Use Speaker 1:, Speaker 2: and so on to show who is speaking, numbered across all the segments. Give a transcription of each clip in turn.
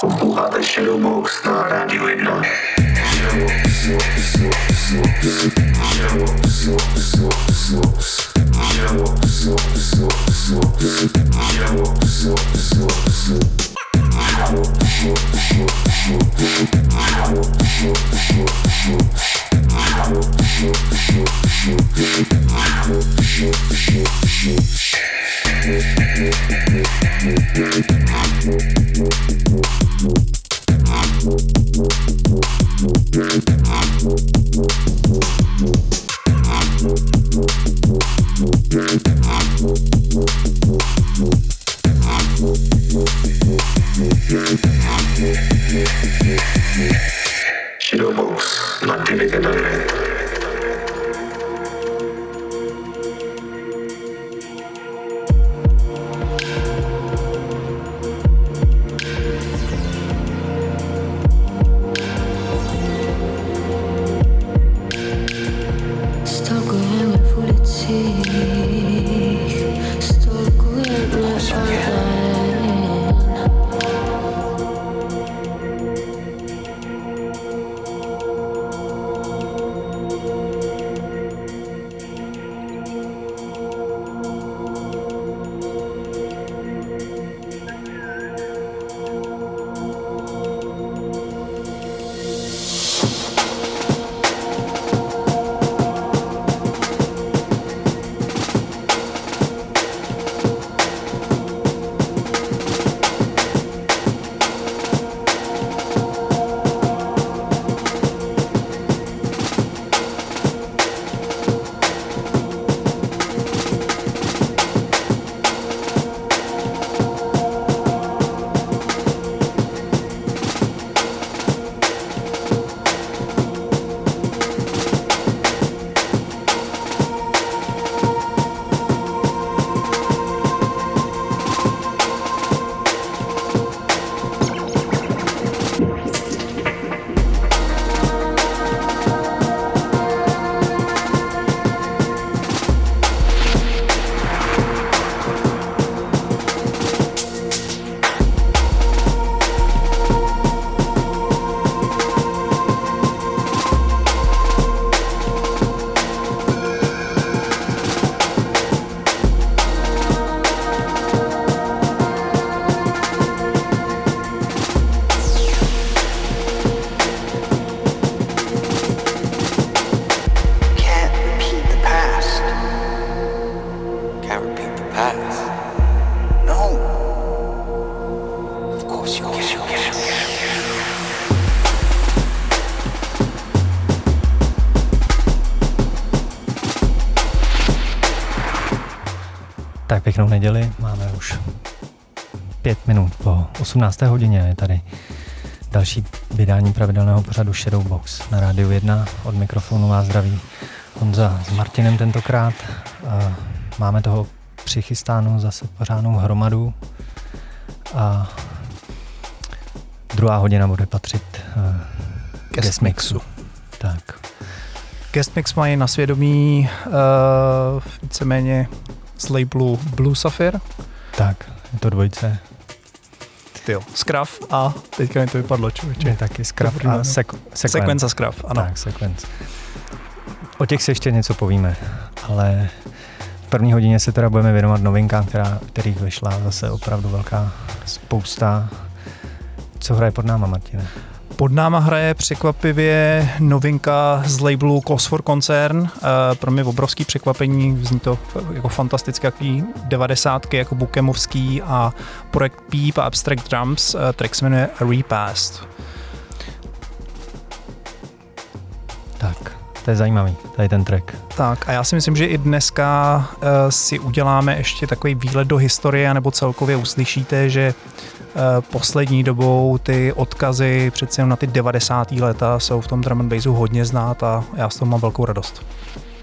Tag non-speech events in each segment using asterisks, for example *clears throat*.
Speaker 1: Posloucháte Shadowbox na rádiu 1. Shadowbox,
Speaker 2: 18. hodině. Je tady další vydání pravidelného pořadu Shadowbox na rádiu 1. Od mikrofonu vás zdraví Honza s Martinem tentokrát. Máme toho přichystáno zase pořádnou hromadu a druhá hodina bude patřit uh,
Speaker 3: Guest
Speaker 2: guest mixu. Tak,
Speaker 3: Guest Mix mají na svědomí uh, víceméně z labelu Blue Sapphire,
Speaker 2: tak, je to dvojice.
Speaker 3: Tyjo, Scruff a teďka mi to vypadlo, člověče.
Speaker 2: Je taky Scruff a sek-. Sequence
Speaker 3: a Scruff, ano.
Speaker 2: Tak, Sequence. O těch si ještě něco povíme, ale v první hodině se teda budeme věnovat novinkám, která, kterých vyšla zase opravdu velká spousta. Co hraje pod náma, Martine?
Speaker 3: Pod náma hraje překvapivě novinka z labelu Cause for Concern. Eh, Pro mě obrovský překvapení, zní to jako fantasticky, jaký devadesátky, jako Bukemovský a projekt Peep a Abstract Drums. Eh, Track se jmenuje Repast.
Speaker 2: Tak, to je zajímavý, tady ten track.
Speaker 3: Tak a já si myslím, že i dneska uh, si uděláme ještě takový výlet do historie, nebo celkově uslyšíte, že poslední dobou ty odkazy přeci jenom na ty 90. leta jsou v tom drum and bassu hodně znát a já z toho mám velkou radost.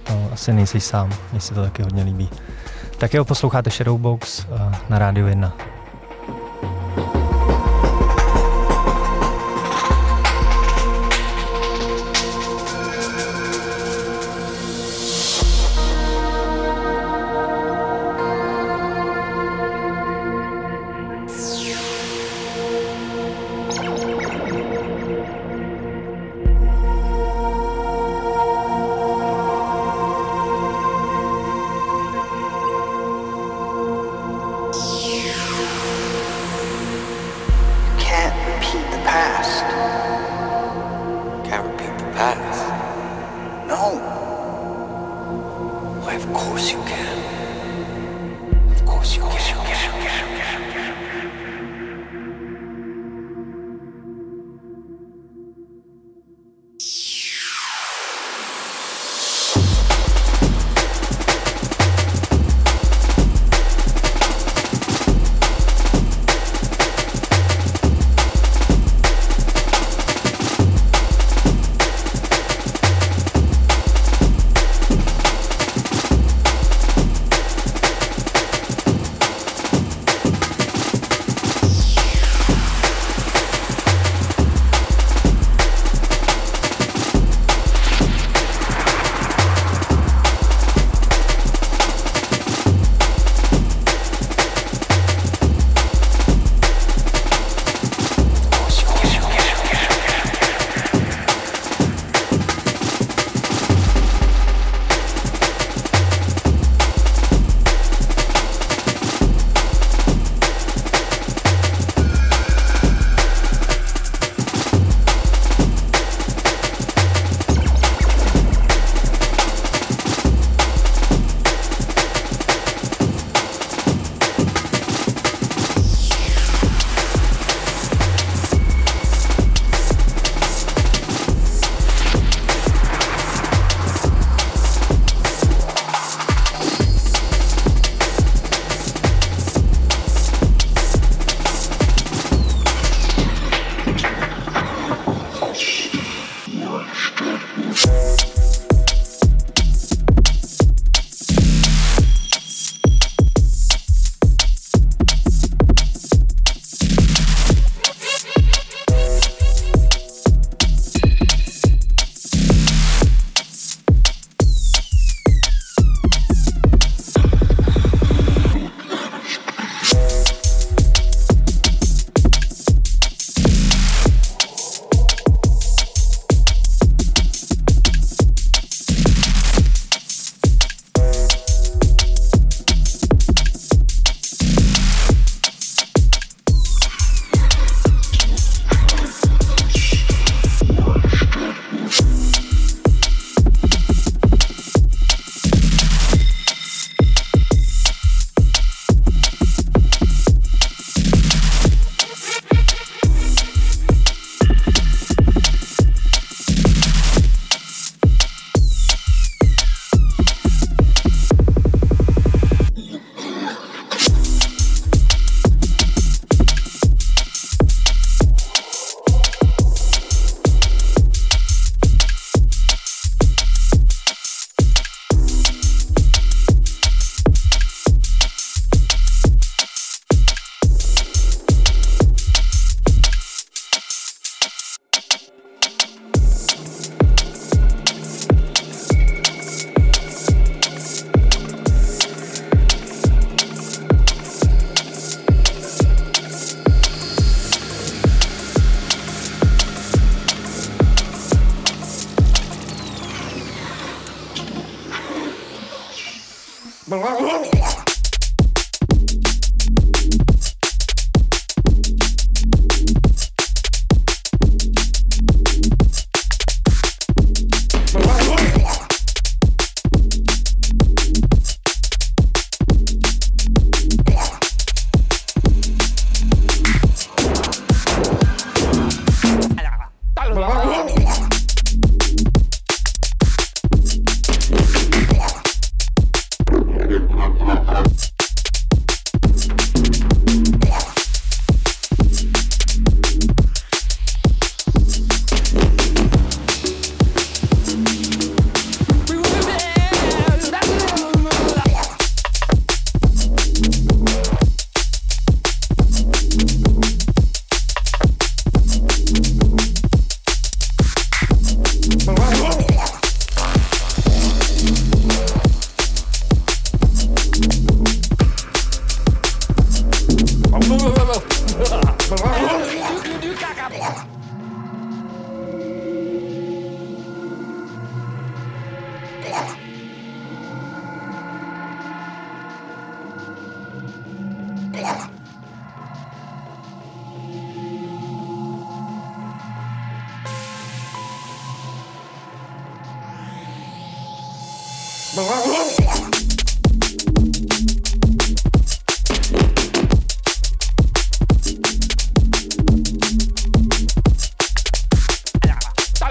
Speaker 2: No, asi nejsi sám, mně se to taky hodně líbí. Tak jo, posloucháte Shadowbox uh, na rádiu 1.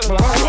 Speaker 4: Fly.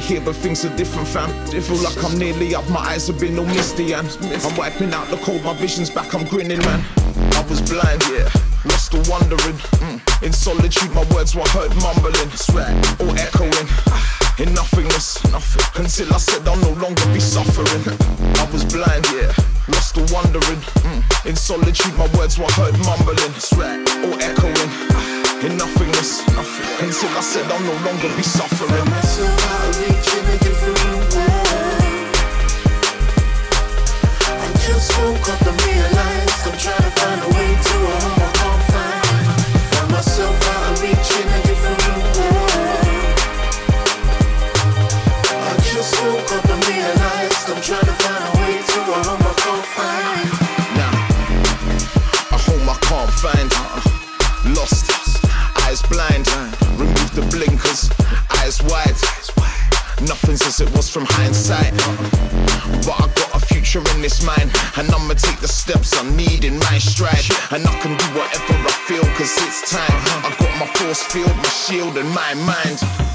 Speaker 4: To here, but things are different, fam. It feel like I'm nearly up, my eyes have been all misty and I'm wiping out the cold, my vision's back, I'm grinning, man. I was blind, yeah, lost or wondering. Mm. In solitude, my words were heard mumbling, sweat or echoing. *sighs* In nothingness, nothing until I said I'll no longer be suffering. *laughs* I was blind, yeah, lost or wondering. Mm. In solitude, my words were heard mumbling, sweat or echoing *sighs* in nothingness. Nothing. Until I said I'll no longer be suffering.
Speaker 5: myself out reaching a different world. I just woke up and realized I'm trying to find a way to a home And I
Speaker 4: can do whatever I feel, cause it's time. I got my force field, my shield, and my mind.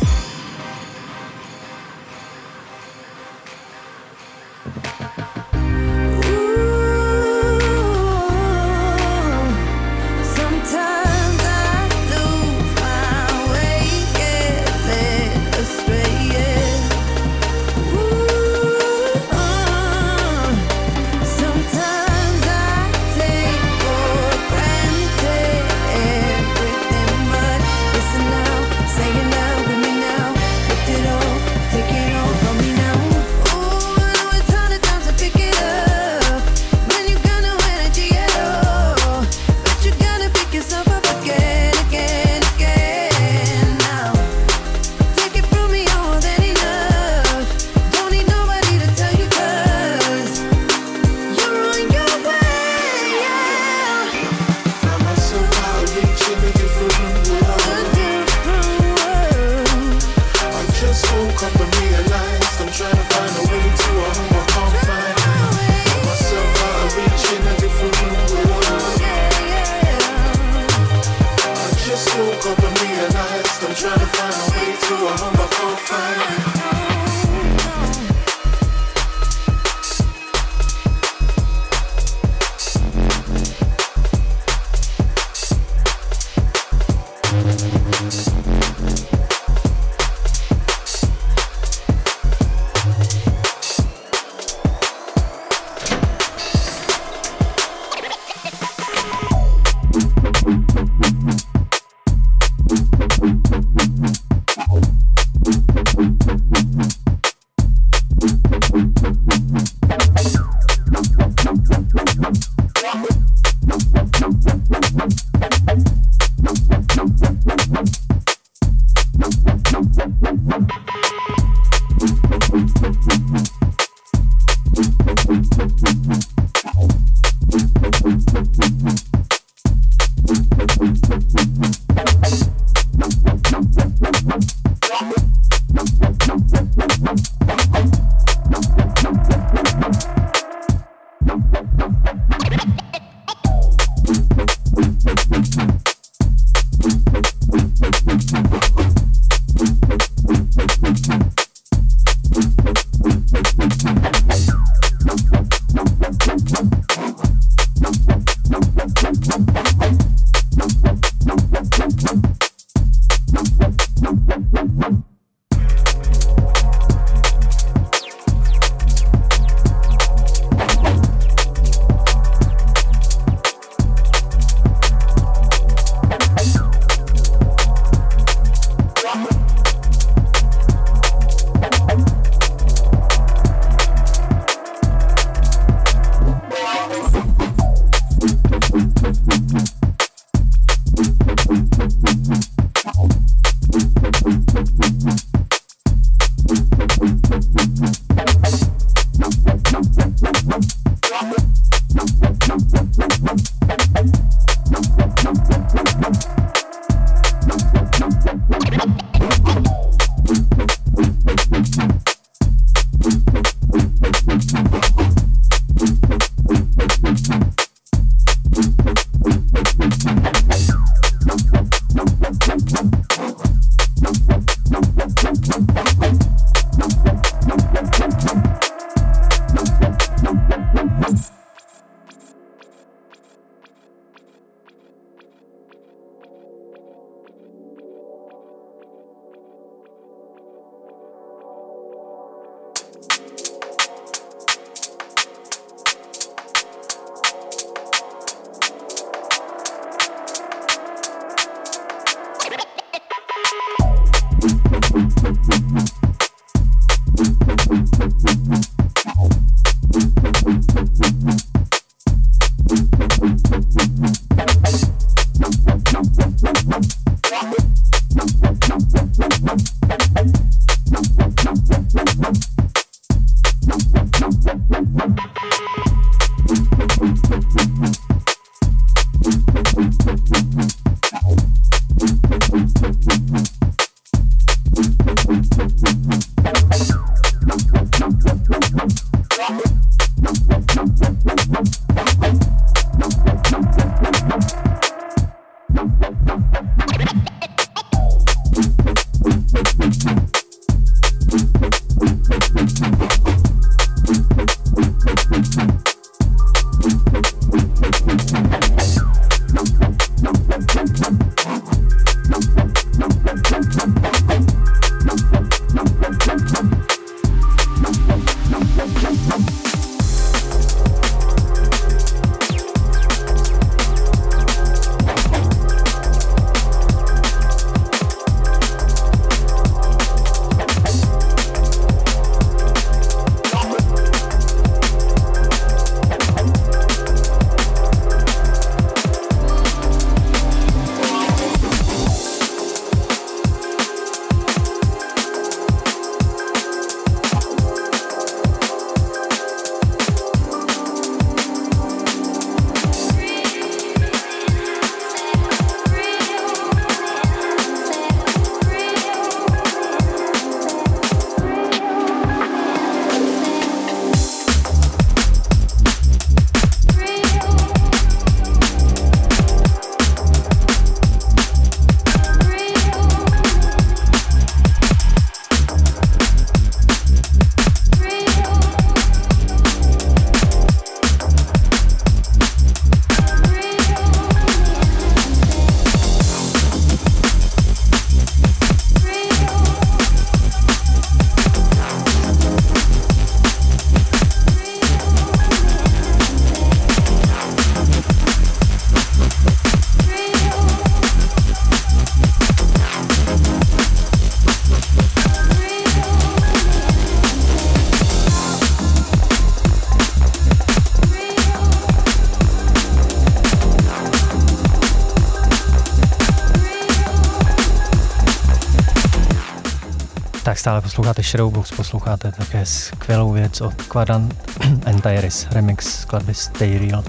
Speaker 2: Stále posloucháte Shadowbox, posloucháte také skvělou věc od Quadrant *clears throat* Entiris, remix skladby Stay Real.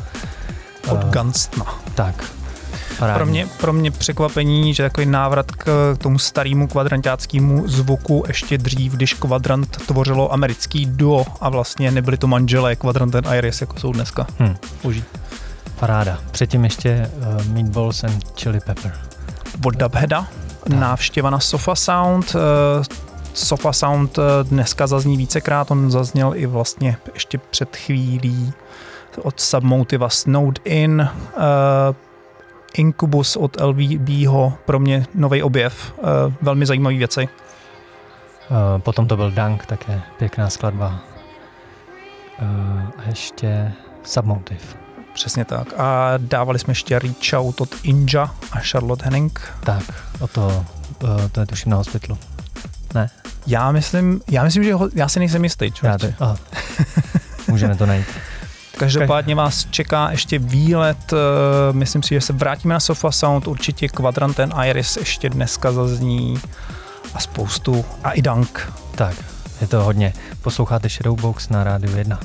Speaker 3: Od
Speaker 2: Eh,
Speaker 3: Gunstna.
Speaker 2: Tak, parádní.
Speaker 3: Pro mě, pro mě překvapení, že takový návrat k tomu starému kvadrantáckému zvuku ještě dřív, když Quadrant tvořilo americký duo a vlastně nebyli to manželé Quadrant and Iris, jako jsou dneska.
Speaker 2: Hm,
Speaker 3: Boží.
Speaker 2: paráda. Předtím ještě uh, Meatballs and Chili Pepper.
Speaker 3: Od Dubheada, návštěva na Sofa Sound. eh, Sofa Sound eh, dneska zazní vícekrát, on zazněl i vlastně ještě před chvílí od Submotiva Snowed In, eh, Incubus od LVBho, pro mě nový objev, eh, velmi zajímavé věci.
Speaker 2: Uh, potom to byl Dunk, také pěkná skladba. Uh, a ještě Submotive.
Speaker 3: Přesně tak. A dávali jsme ještě Reach Out od Inja a Charlotte Henning.
Speaker 2: Tak, o to, uh, to je tuším na hospitlu. Ne?
Speaker 3: Já myslím, já myslím, že ho, já si nejsem jistý.
Speaker 2: Já to, aha. *laughs* Můžeme to najít.
Speaker 3: Každopádně vás čeká ještě výlet, eh, myslím si, že se vrátíme na Sofa Sound, určitě Quadrant and Iris ještě dneska zazní a spoustu a i Dunk.
Speaker 2: Tak, je to hodně. Posloucháte Shadowbox na rádiu 1.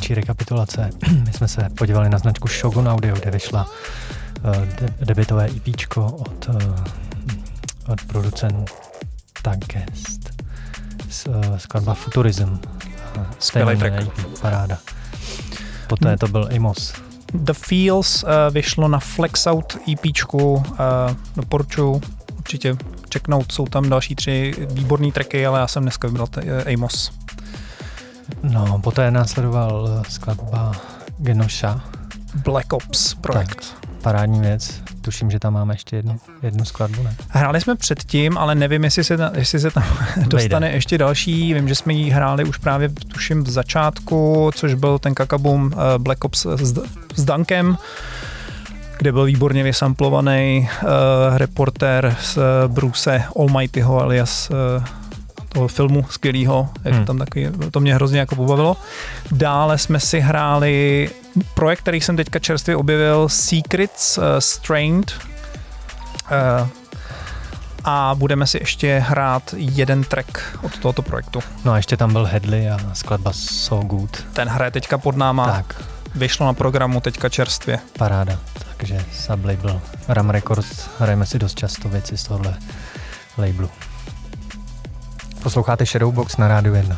Speaker 2: menší rekapitulace. *clears throat* My jsme se podívali na značku Shogun Audio, kde vyšla uh, de- debitové EP od, uh, od producenta Guest. S, uh, skladba Futurism. Stejný
Speaker 3: track.
Speaker 2: EP, paráda. Poté to byl Amos.
Speaker 3: The Feels uh, vyšlo na Flexout EP, uh, doporučuji určitě checknout, jsou tam další tři výborné tracky, ale já jsem dneska vybral t- eh, Amos.
Speaker 2: No, poté následoval skladba Genosha.
Speaker 3: Black Ops projekt.
Speaker 2: Parádní věc. Tuším, že tam máme ještě jednu, jednu skladbu, ne?
Speaker 3: Hráli jsme předtím, ale nevím, jestli se, ta, jestli se tam *laughs* dostane ještě další. Vím, že jsme ji hráli už právě, tuším, v začátku, což byl ten kakabum eh, Black Ops s, D- s Dunkem, kde byl výborně vysamplovaný uh, reportér z uh, Bruce Almightyho alias uh, toho filmu skvělýho, jak
Speaker 2: Hmm.
Speaker 3: tam takový, to mě hrozně jako pobavilo. Dále jsme si hráli projekt, který jsem teďka čerstvě objevil, Secrets uh, Strained. Uh, a budeme si ještě hrát jeden track od tohoto projektu.
Speaker 2: No a ještě tam byl Headley a skladba So Good.
Speaker 3: Ten hraje teďka pod náma,
Speaker 2: Tak,
Speaker 3: vyšlo na programu teďka čerstvě.
Speaker 2: paráda. Takže sublabel Ram Records, hrajeme si dost často věci z tohohle labelu. Posloucháte Shadowbox na Rádiu 1.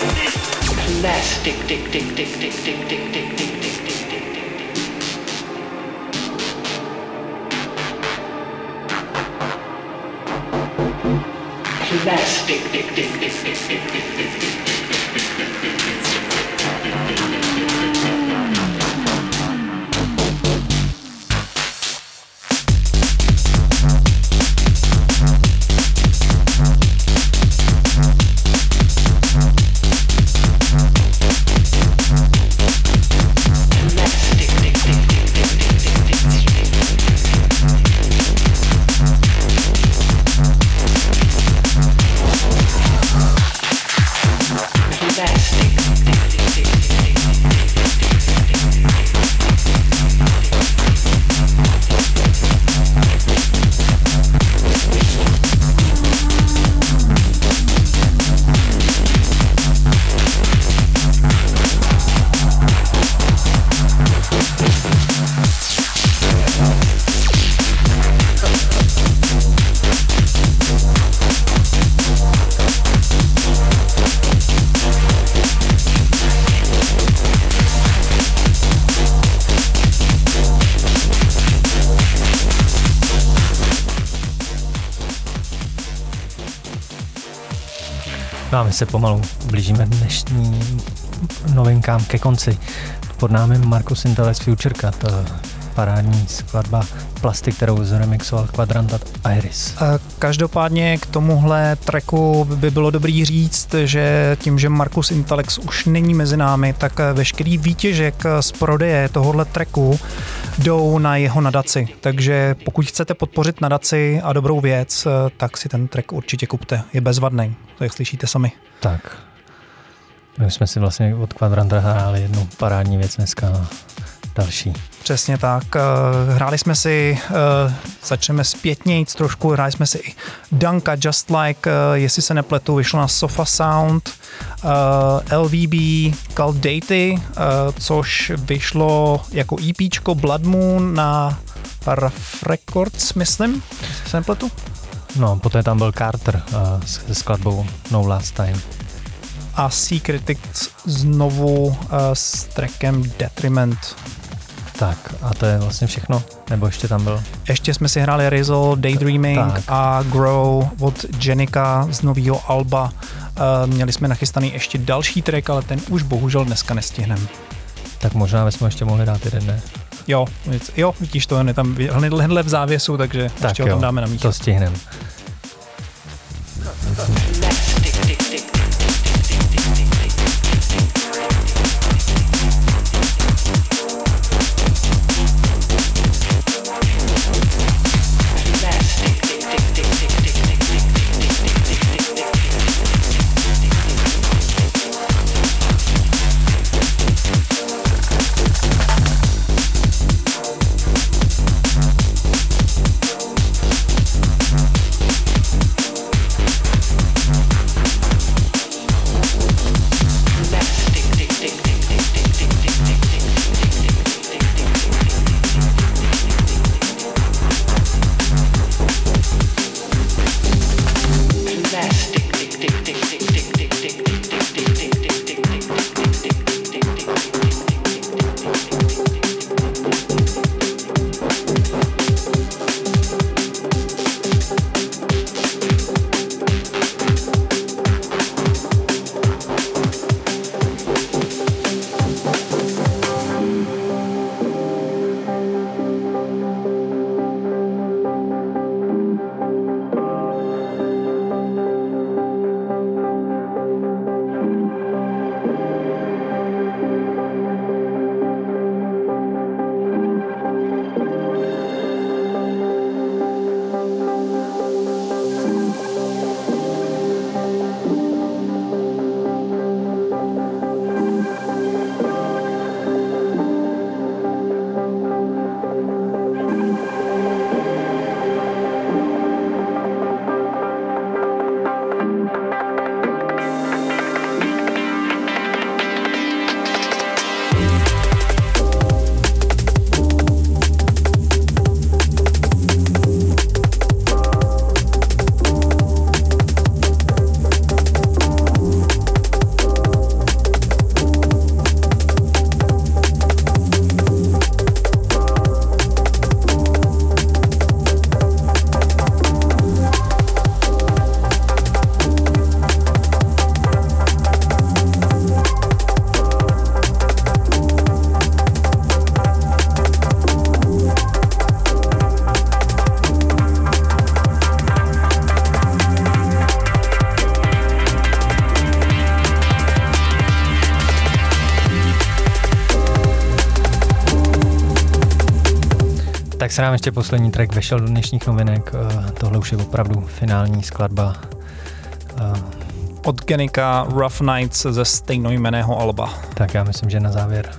Speaker 6: Plastic, dick dick dick dick dick dick dick dick dick. Plastic.
Speaker 2: Se pomalu blížíme dnešní novinkám ke konci. Pod námi Markus Intelec Future Cut, eh, parádní skladba Plasty, kterou zremixoval Quadrantat Iris.
Speaker 3: Eh, Každopádně k tomuhle tracku by bylo dobrý říct, že tím, že Markus Intalex už není mezi námi, tak eh, veškerý výtěžek z prodeje tohohle tracku jdou na jeho nadaci. Takže pokud chcete podpořit nadaci a dobrou věc, tak si ten track určitě kupte. Je bezvadný, to jak slyšíte sami.
Speaker 2: Tak. My jsme si vlastně od Quadranta hráli jednu parádní věc dneska další.
Speaker 3: Přesně tak. Eh, Hráli jsme si, eh, začneme zpětnějc trošku, hráli jsme si i Danka Just Like, eh, jestli se nepletu, vyšlo na Sofa Sound, LVB Cult Datey, což vyšlo jako EPčko Blood Moon na Rough Records, myslím, jestli se nepletu.
Speaker 2: No, poté tam byl Carter uh, se skladbou No Last Time.
Speaker 3: A Secretics znovu uh, s trackem Detriment.
Speaker 2: Tak a to je vlastně všechno? Nebo ještě tam byl?
Speaker 3: Ještě jsme si hráli Rizzle, Daydreaming
Speaker 2: Tak.
Speaker 3: a Grow od Jenika z nového Alba. Uh, měli jsme nachystaný ještě další track, ale ten už bohužel dneska nestihneme.
Speaker 2: Tak možná bychom ještě mohli dát jeden, ne?
Speaker 3: Jo, nic- jo, vidíš to, je tam hned- hnedle v závěsu, takže
Speaker 2: Tak
Speaker 3: ještě ho
Speaker 2: jo,
Speaker 3: tam dáme na míč.
Speaker 2: to stihnem. Tak se nám ještě poslední track vešel do dnešních novinek. Eh, Tohle už je opravdu finální skladba. Eh,
Speaker 3: Od Genika Rough Nights ze stejnojmeného alba.
Speaker 2: Tak já myslím, že na závěr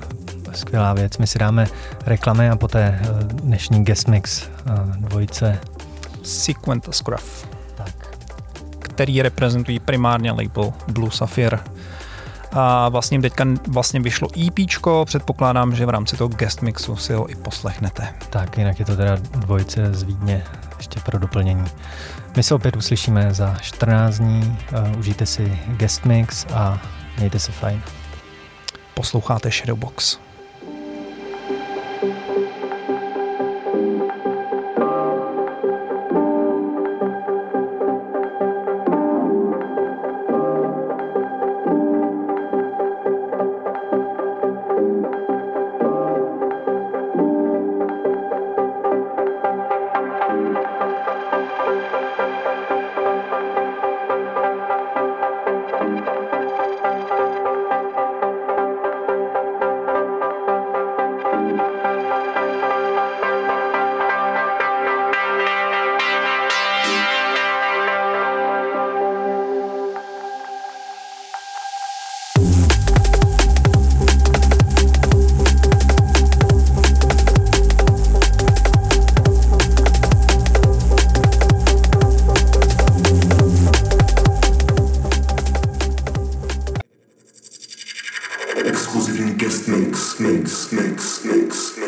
Speaker 2: skvělá věc. My si dáme reklamy a poté eh, dnešní guest mix dvojice.
Speaker 3: Sequenta Scruff.
Speaker 2: Tak.
Speaker 3: Který reprezentují primárně label Blue Sapphire. A vlastně teďka vlastně vyšlo EPčko, předpokládám, že v rámci toho guest mixu si ho i poslechnete.
Speaker 2: Tak, jinak je to teda dvojice z Vídně, ještě pro doplnění. My se opět uslyšíme za 14 dní, uh, užijte si guest mix a mějte se fajn.
Speaker 3: Posloucháte Shadowbox.
Speaker 1: Exkluzivní guest mix, mix, mix, mix, mix, mix,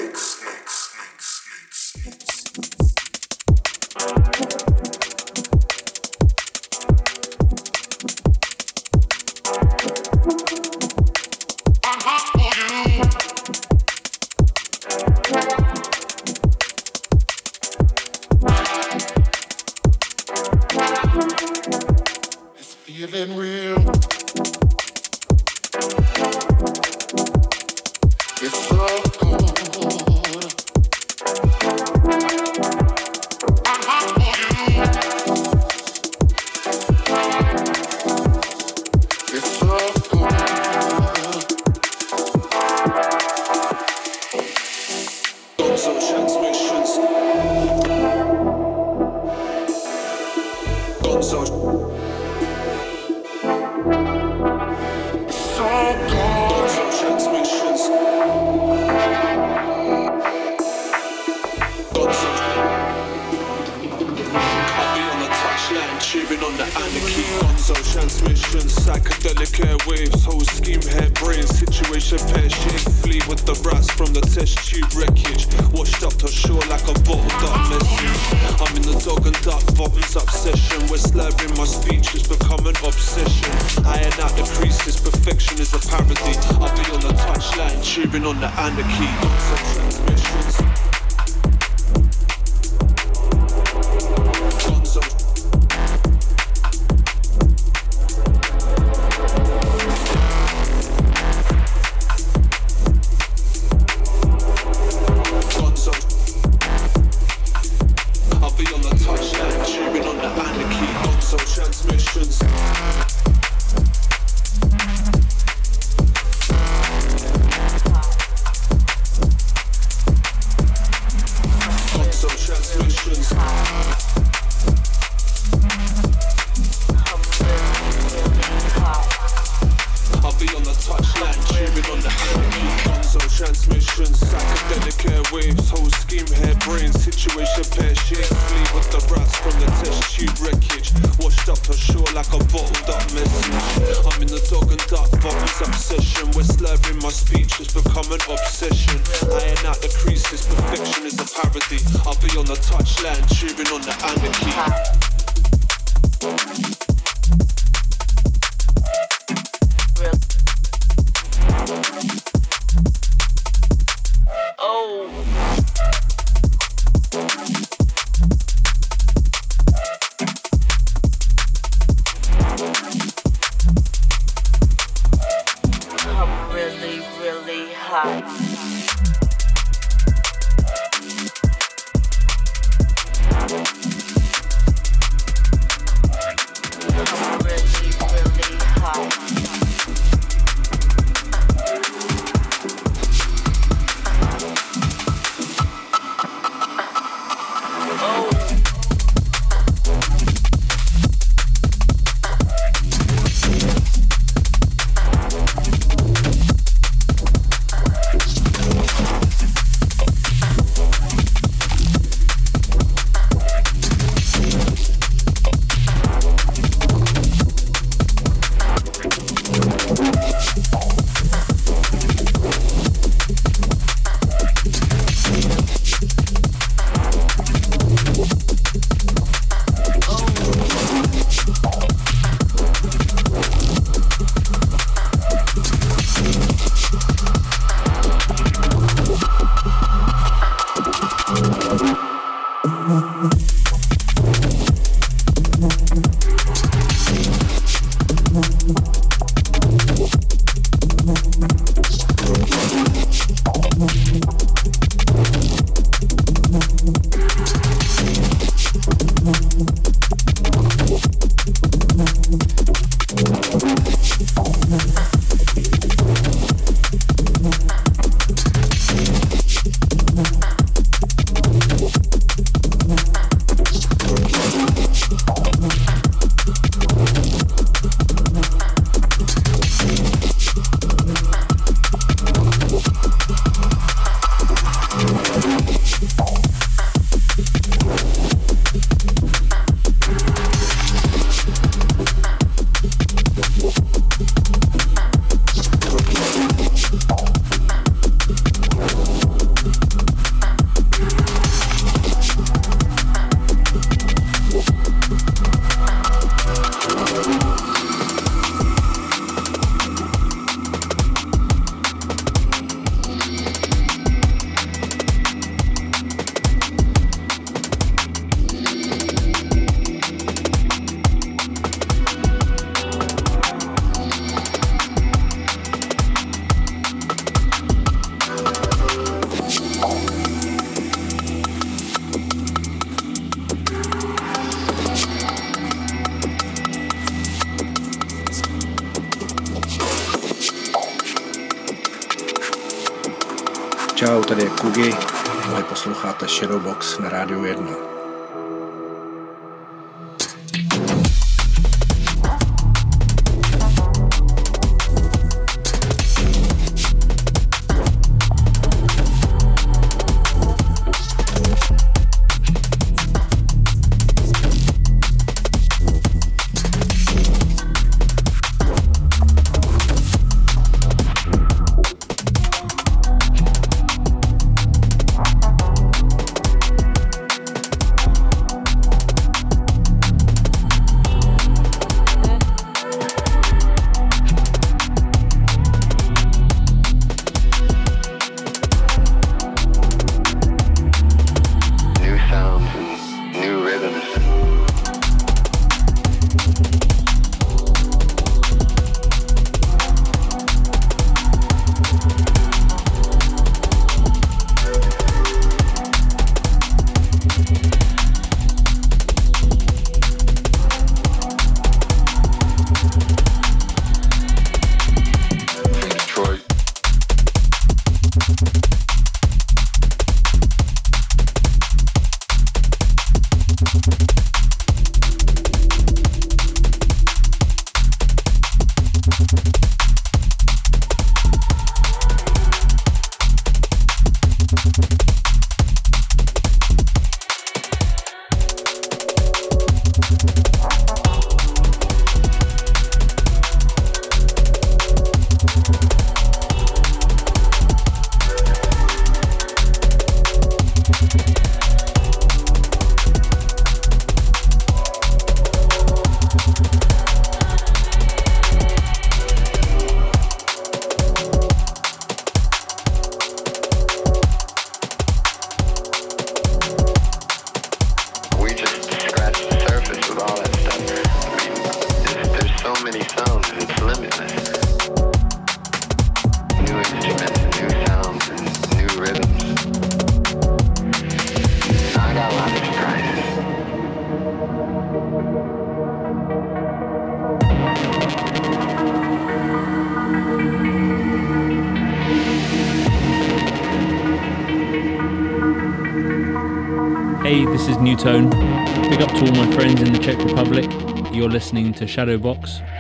Speaker 7: listening to Shadowbox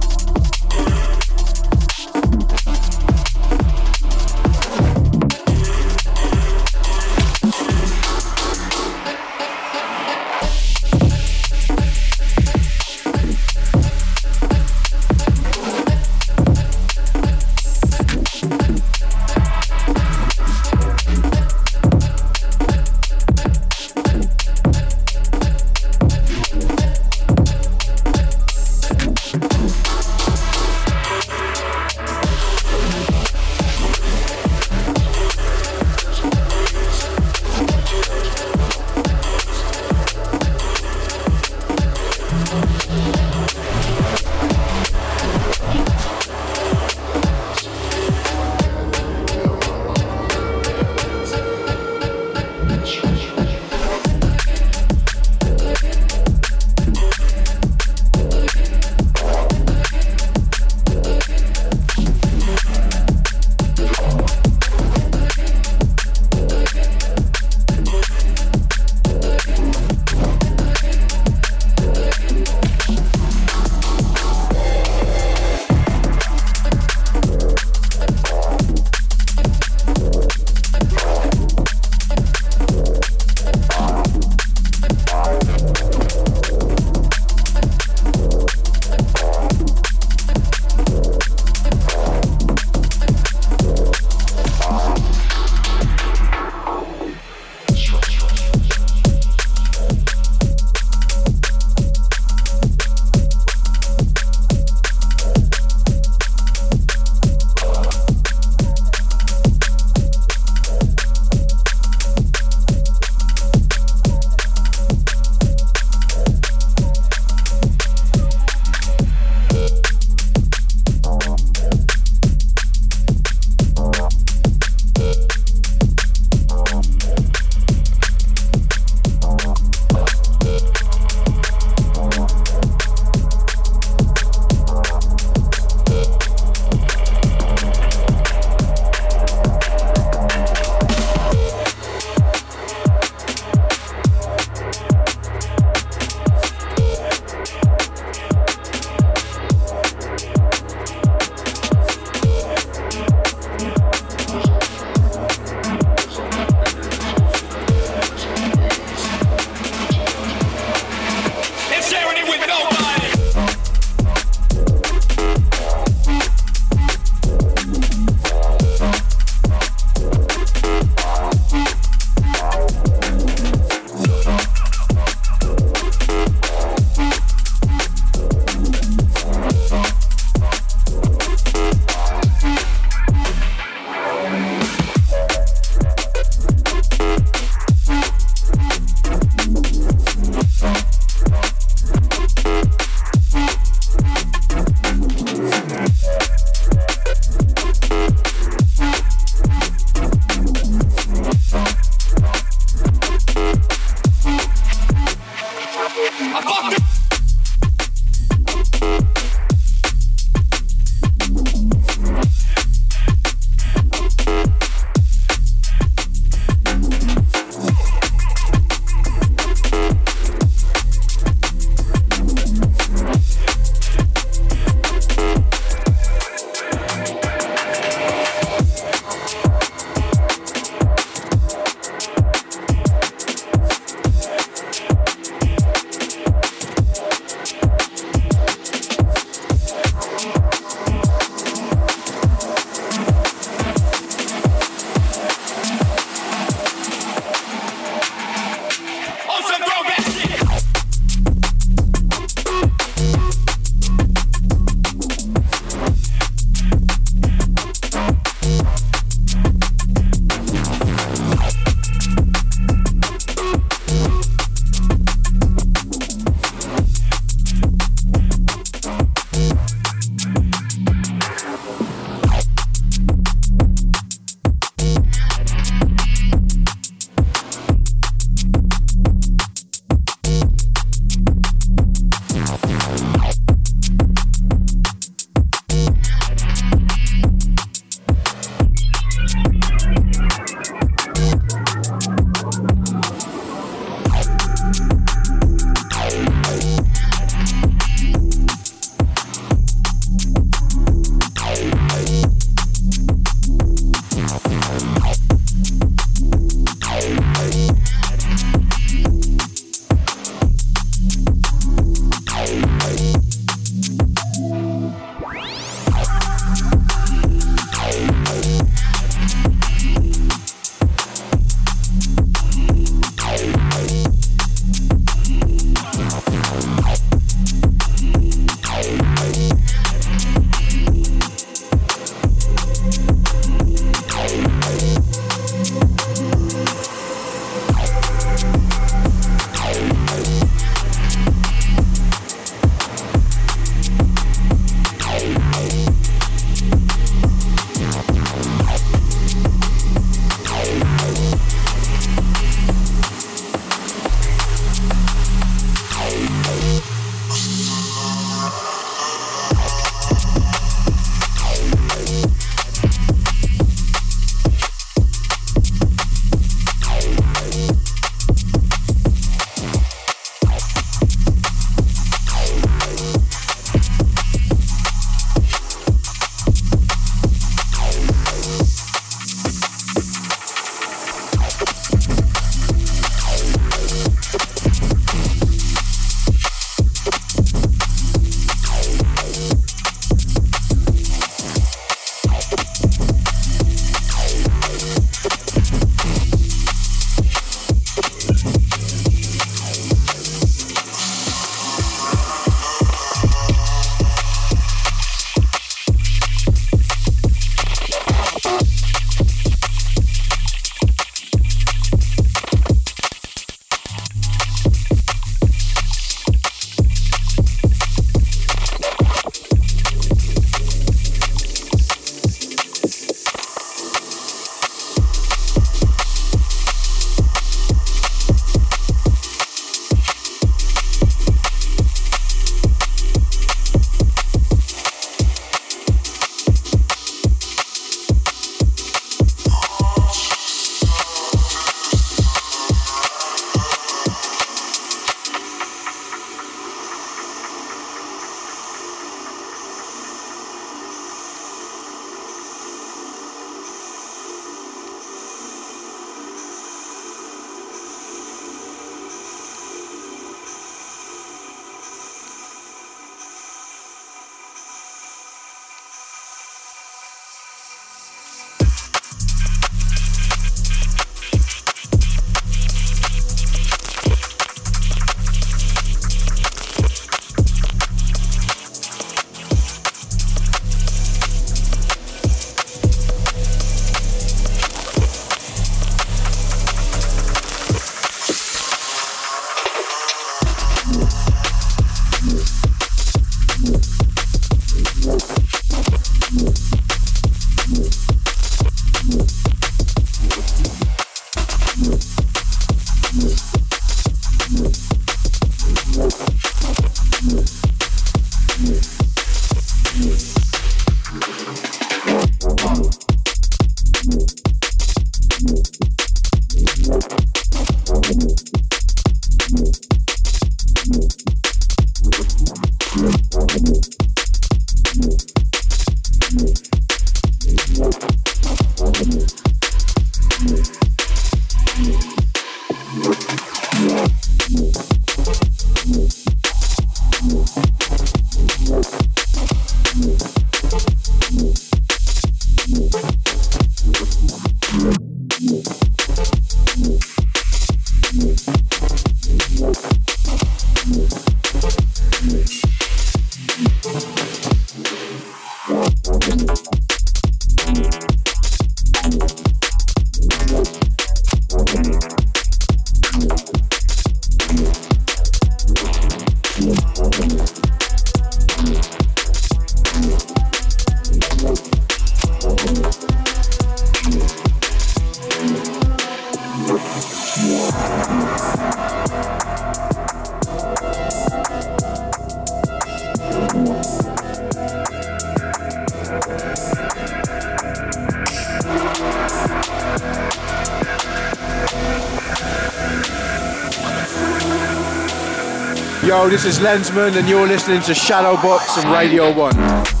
Speaker 6: this is Lensman, and you're listening to Shadowbox and Radio 1.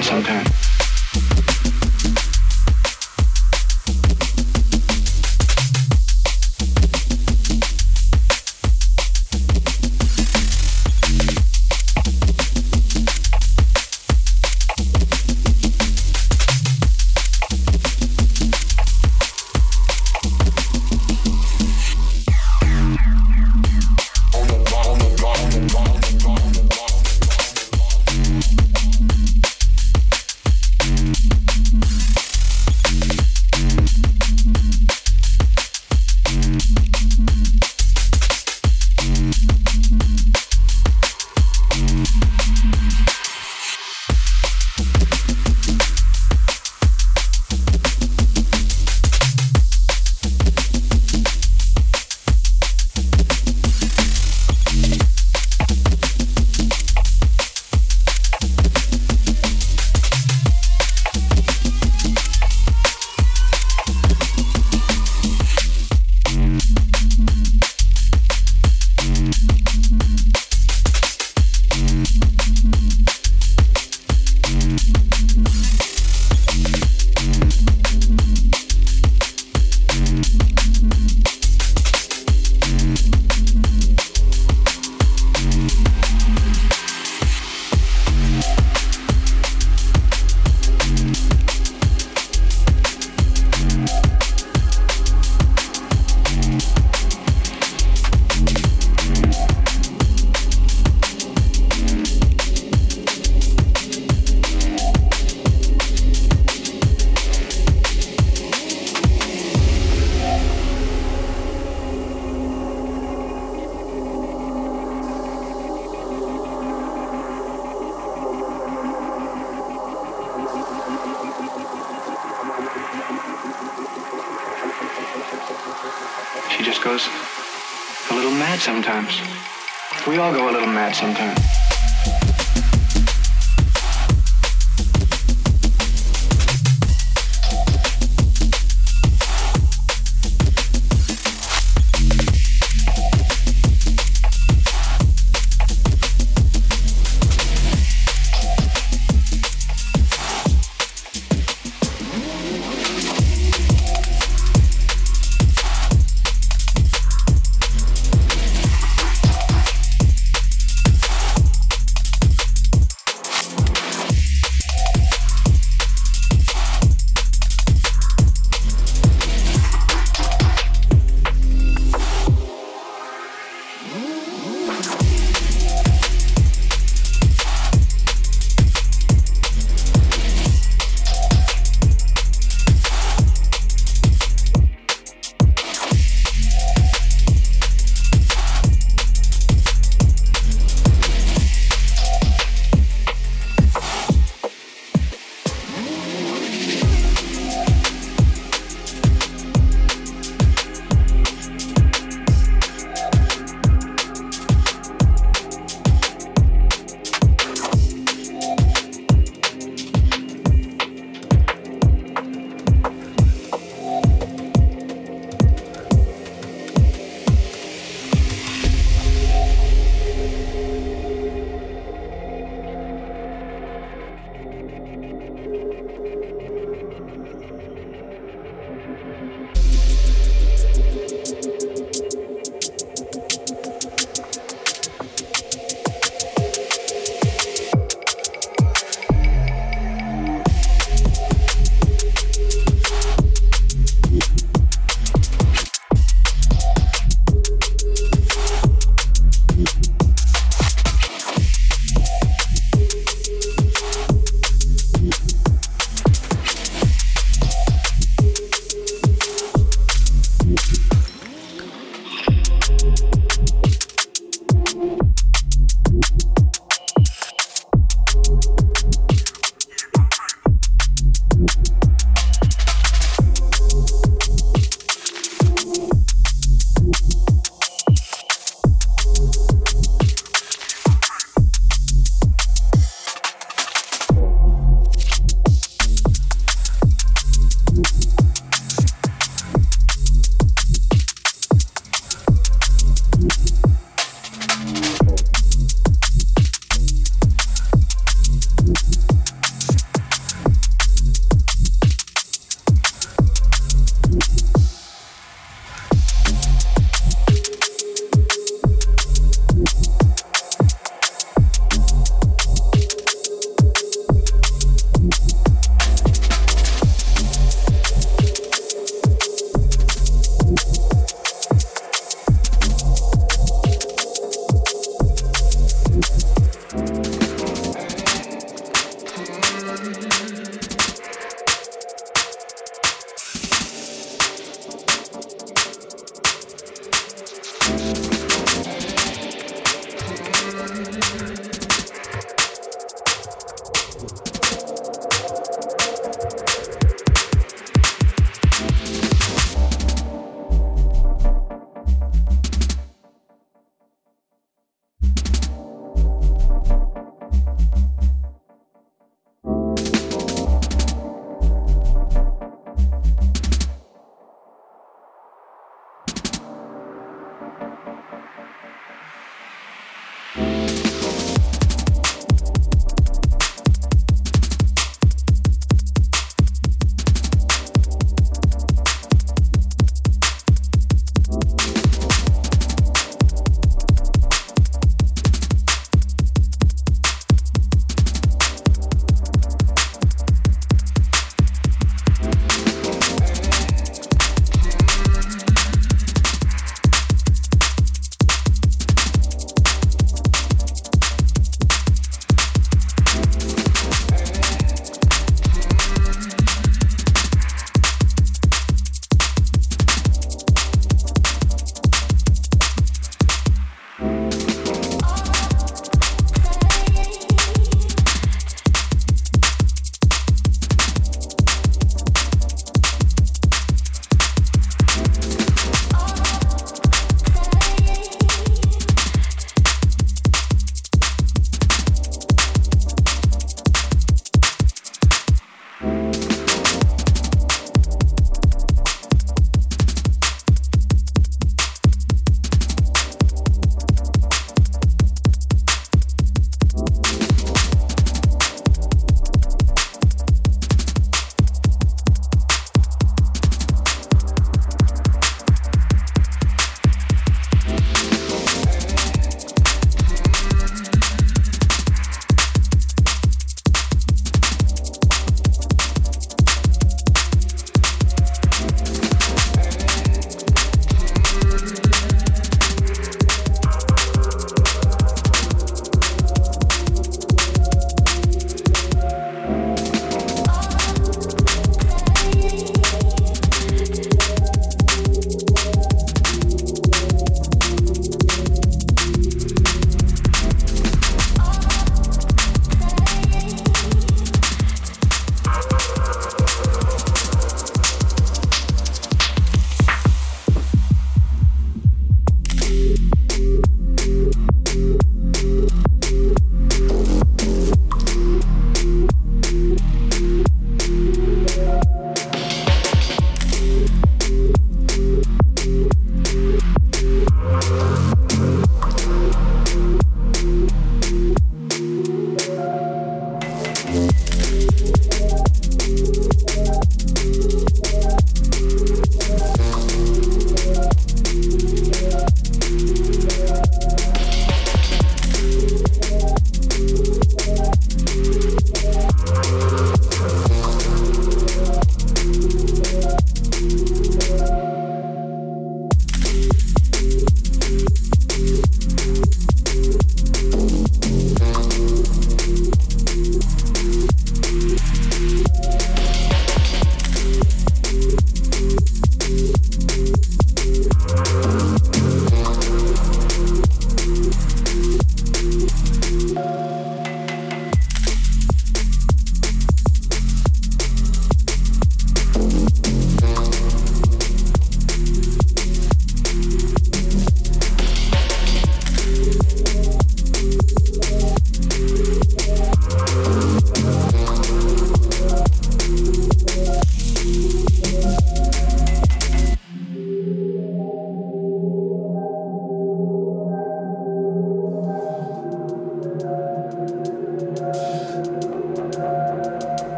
Speaker 6: go a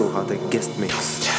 Speaker 1: posloucháte Guest Mix.